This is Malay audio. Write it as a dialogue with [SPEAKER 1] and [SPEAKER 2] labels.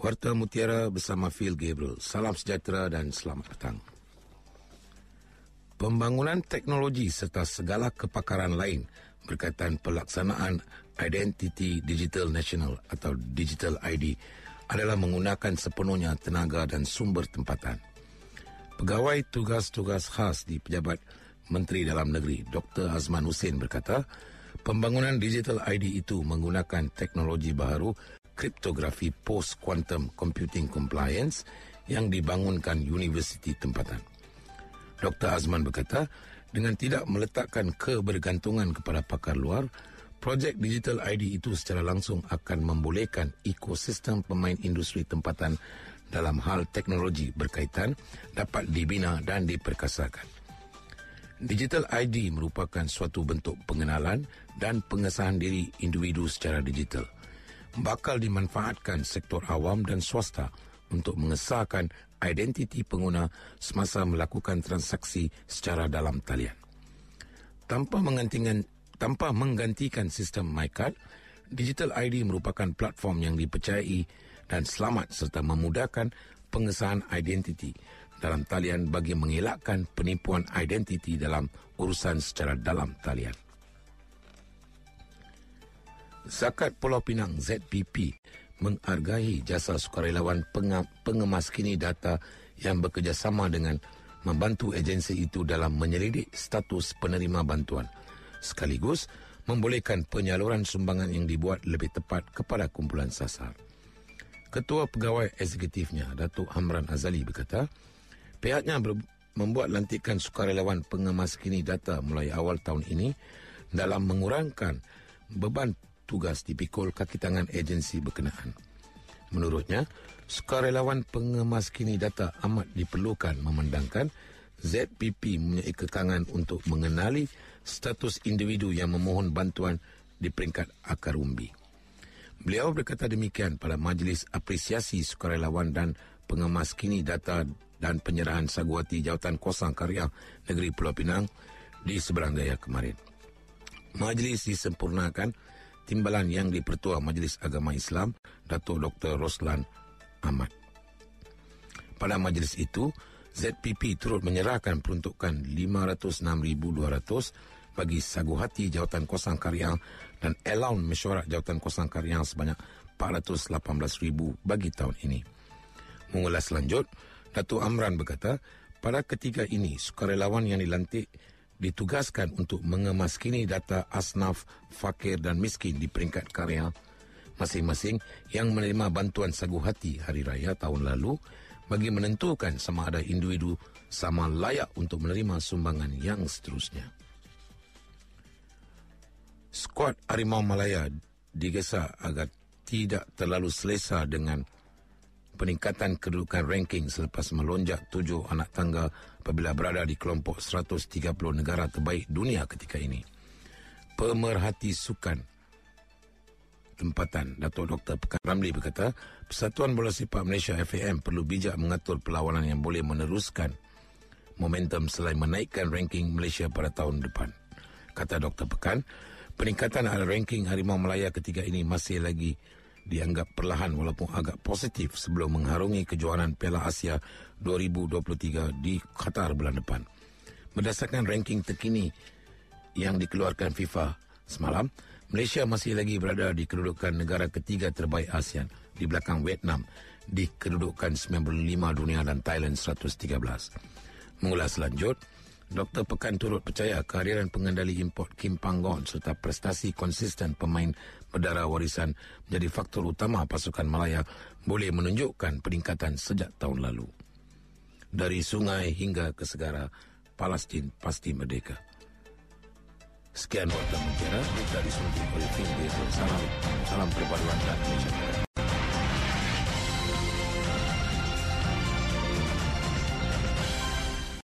[SPEAKER 1] Warta Mutiara bersama Phil Gabriel. Salam sejahtera dan selamat datang. Pembangunan teknologi serta segala kepakaran lain berkaitan pelaksanaan Identity Digital National atau Digital ID adalah menggunakan sepenuhnya tenaga dan sumber tempatan. Pegawai tugas-tugas khas di Pejabat Menteri Dalam Negeri Dr. Azman Hussein berkata, pembangunan Digital ID itu menggunakan teknologi baru kriptografi post-quantum computing compliance yang dibangunkan universiti tempatan. Dr. Azman berkata, dengan tidak meletakkan kebergantungan kepada pakar luar, projek Digital ID itu secara langsung akan membolehkan ekosistem pemain industri tempatan dalam hal teknologi berkaitan dapat dibina dan diperkasakan. Digital ID merupakan suatu bentuk pengenalan dan pengesahan diri individu secara digital. Bakal dimanfaatkan sektor awam dan swasta untuk mengesahkan identiti pengguna semasa melakukan transaksi secara dalam talian. Tanpa menggantikan tanpa menggantikan sistem MyCard, Digital ID merupakan platform yang dipercayai dan selamat serta memudahkan pengesahan identiti dalam talian bagi mengelakkan penipuan identiti dalam urusan secara dalam talian. Zakat Pulau Pinang ZPP menghargai jasa sukarelawan pengemaskini data yang bekerjasama dengan membantu agensi itu dalam menyelidik status penerima bantuan sekaligus membolehkan penyaluran sumbangan yang dibuat lebih tepat kepada kumpulan sasar. Ketua Pegawai Eksekutifnya, Datuk Hamran Azali berkata, pihaknya membuat lantikan sukarelawan pengemaskini data mulai awal tahun ini dalam mengurangkan beban tugas dipikul kaki tangan agensi berkenaan. Menurutnya, sukarelawan pengemas kini data amat diperlukan memandangkan ZPP mempunyai kekangan untuk mengenali status individu yang memohon bantuan di peringkat akar umbi. Beliau berkata demikian pada Majlis Apresiasi Sukarelawan dan Pengemas Kini Data dan Penyerahan Saguati Jawatan Kosong Karya Negeri Pulau Pinang di seberang daya kemarin. Majlis disempurnakan timbalan yang dipertua Majlis Agama Islam Datuk Dr. Roslan Ahmad. Pada majlis itu, ZPP turut menyerahkan peruntukan 506,200 bagi Sagu Hati Jawatan Kosong Karyang dan Elaun Mesyuarat Jawatan Kosong Karyang sebanyak 418,000 bagi tahun ini. Mengulas lanjut, Datuk Amran berkata, pada ketiga ini, sukarelawan yang dilantik ditugaskan untuk mengemaskini data asnaf, fakir dan miskin di peringkat karya masing-masing yang menerima bantuan sagu hati hari raya tahun lalu bagi menentukan sama ada individu sama layak untuk menerima sumbangan yang seterusnya. Skuad Harimau Malaya digesa agar tidak terlalu selesa dengan peningkatan kedudukan ranking selepas melonjak tujuh anak tangga apabila berada di kelompok 130 negara terbaik dunia ketika ini. Pemerhati sukan tempatan Datuk Dr. Pekan Ramli berkata, Persatuan Bola Sepak Malaysia FAM perlu bijak mengatur perlawanan yang boleh meneruskan momentum selain menaikkan ranking Malaysia pada tahun depan. Kata Dr. Pekan, peningkatan ranking Harimau Malaya ketika ini masih lagi dianggap perlahan walaupun agak positif sebelum mengharungi kejuaraan Piala Asia 2023 di Qatar bulan depan. Berdasarkan ranking terkini yang dikeluarkan FIFA semalam, Malaysia masih lagi berada di kedudukan negara ketiga terbaik ASEAN di belakang Vietnam di kedudukan 95 dunia dan Thailand 113. Mengulas lanjut, Dr. Pekan turut percaya kehadiran pengendali import Kim Panggon serta prestasi konsisten pemain berdarah warisan menjadi faktor utama pasukan Malaya boleh menunjukkan peningkatan sejak tahun lalu. Dari sungai hingga ke segara, Palestin pasti merdeka. Sekian waktu mengira dari sungai oleh Salam, salam perpaduan dan Malaysia.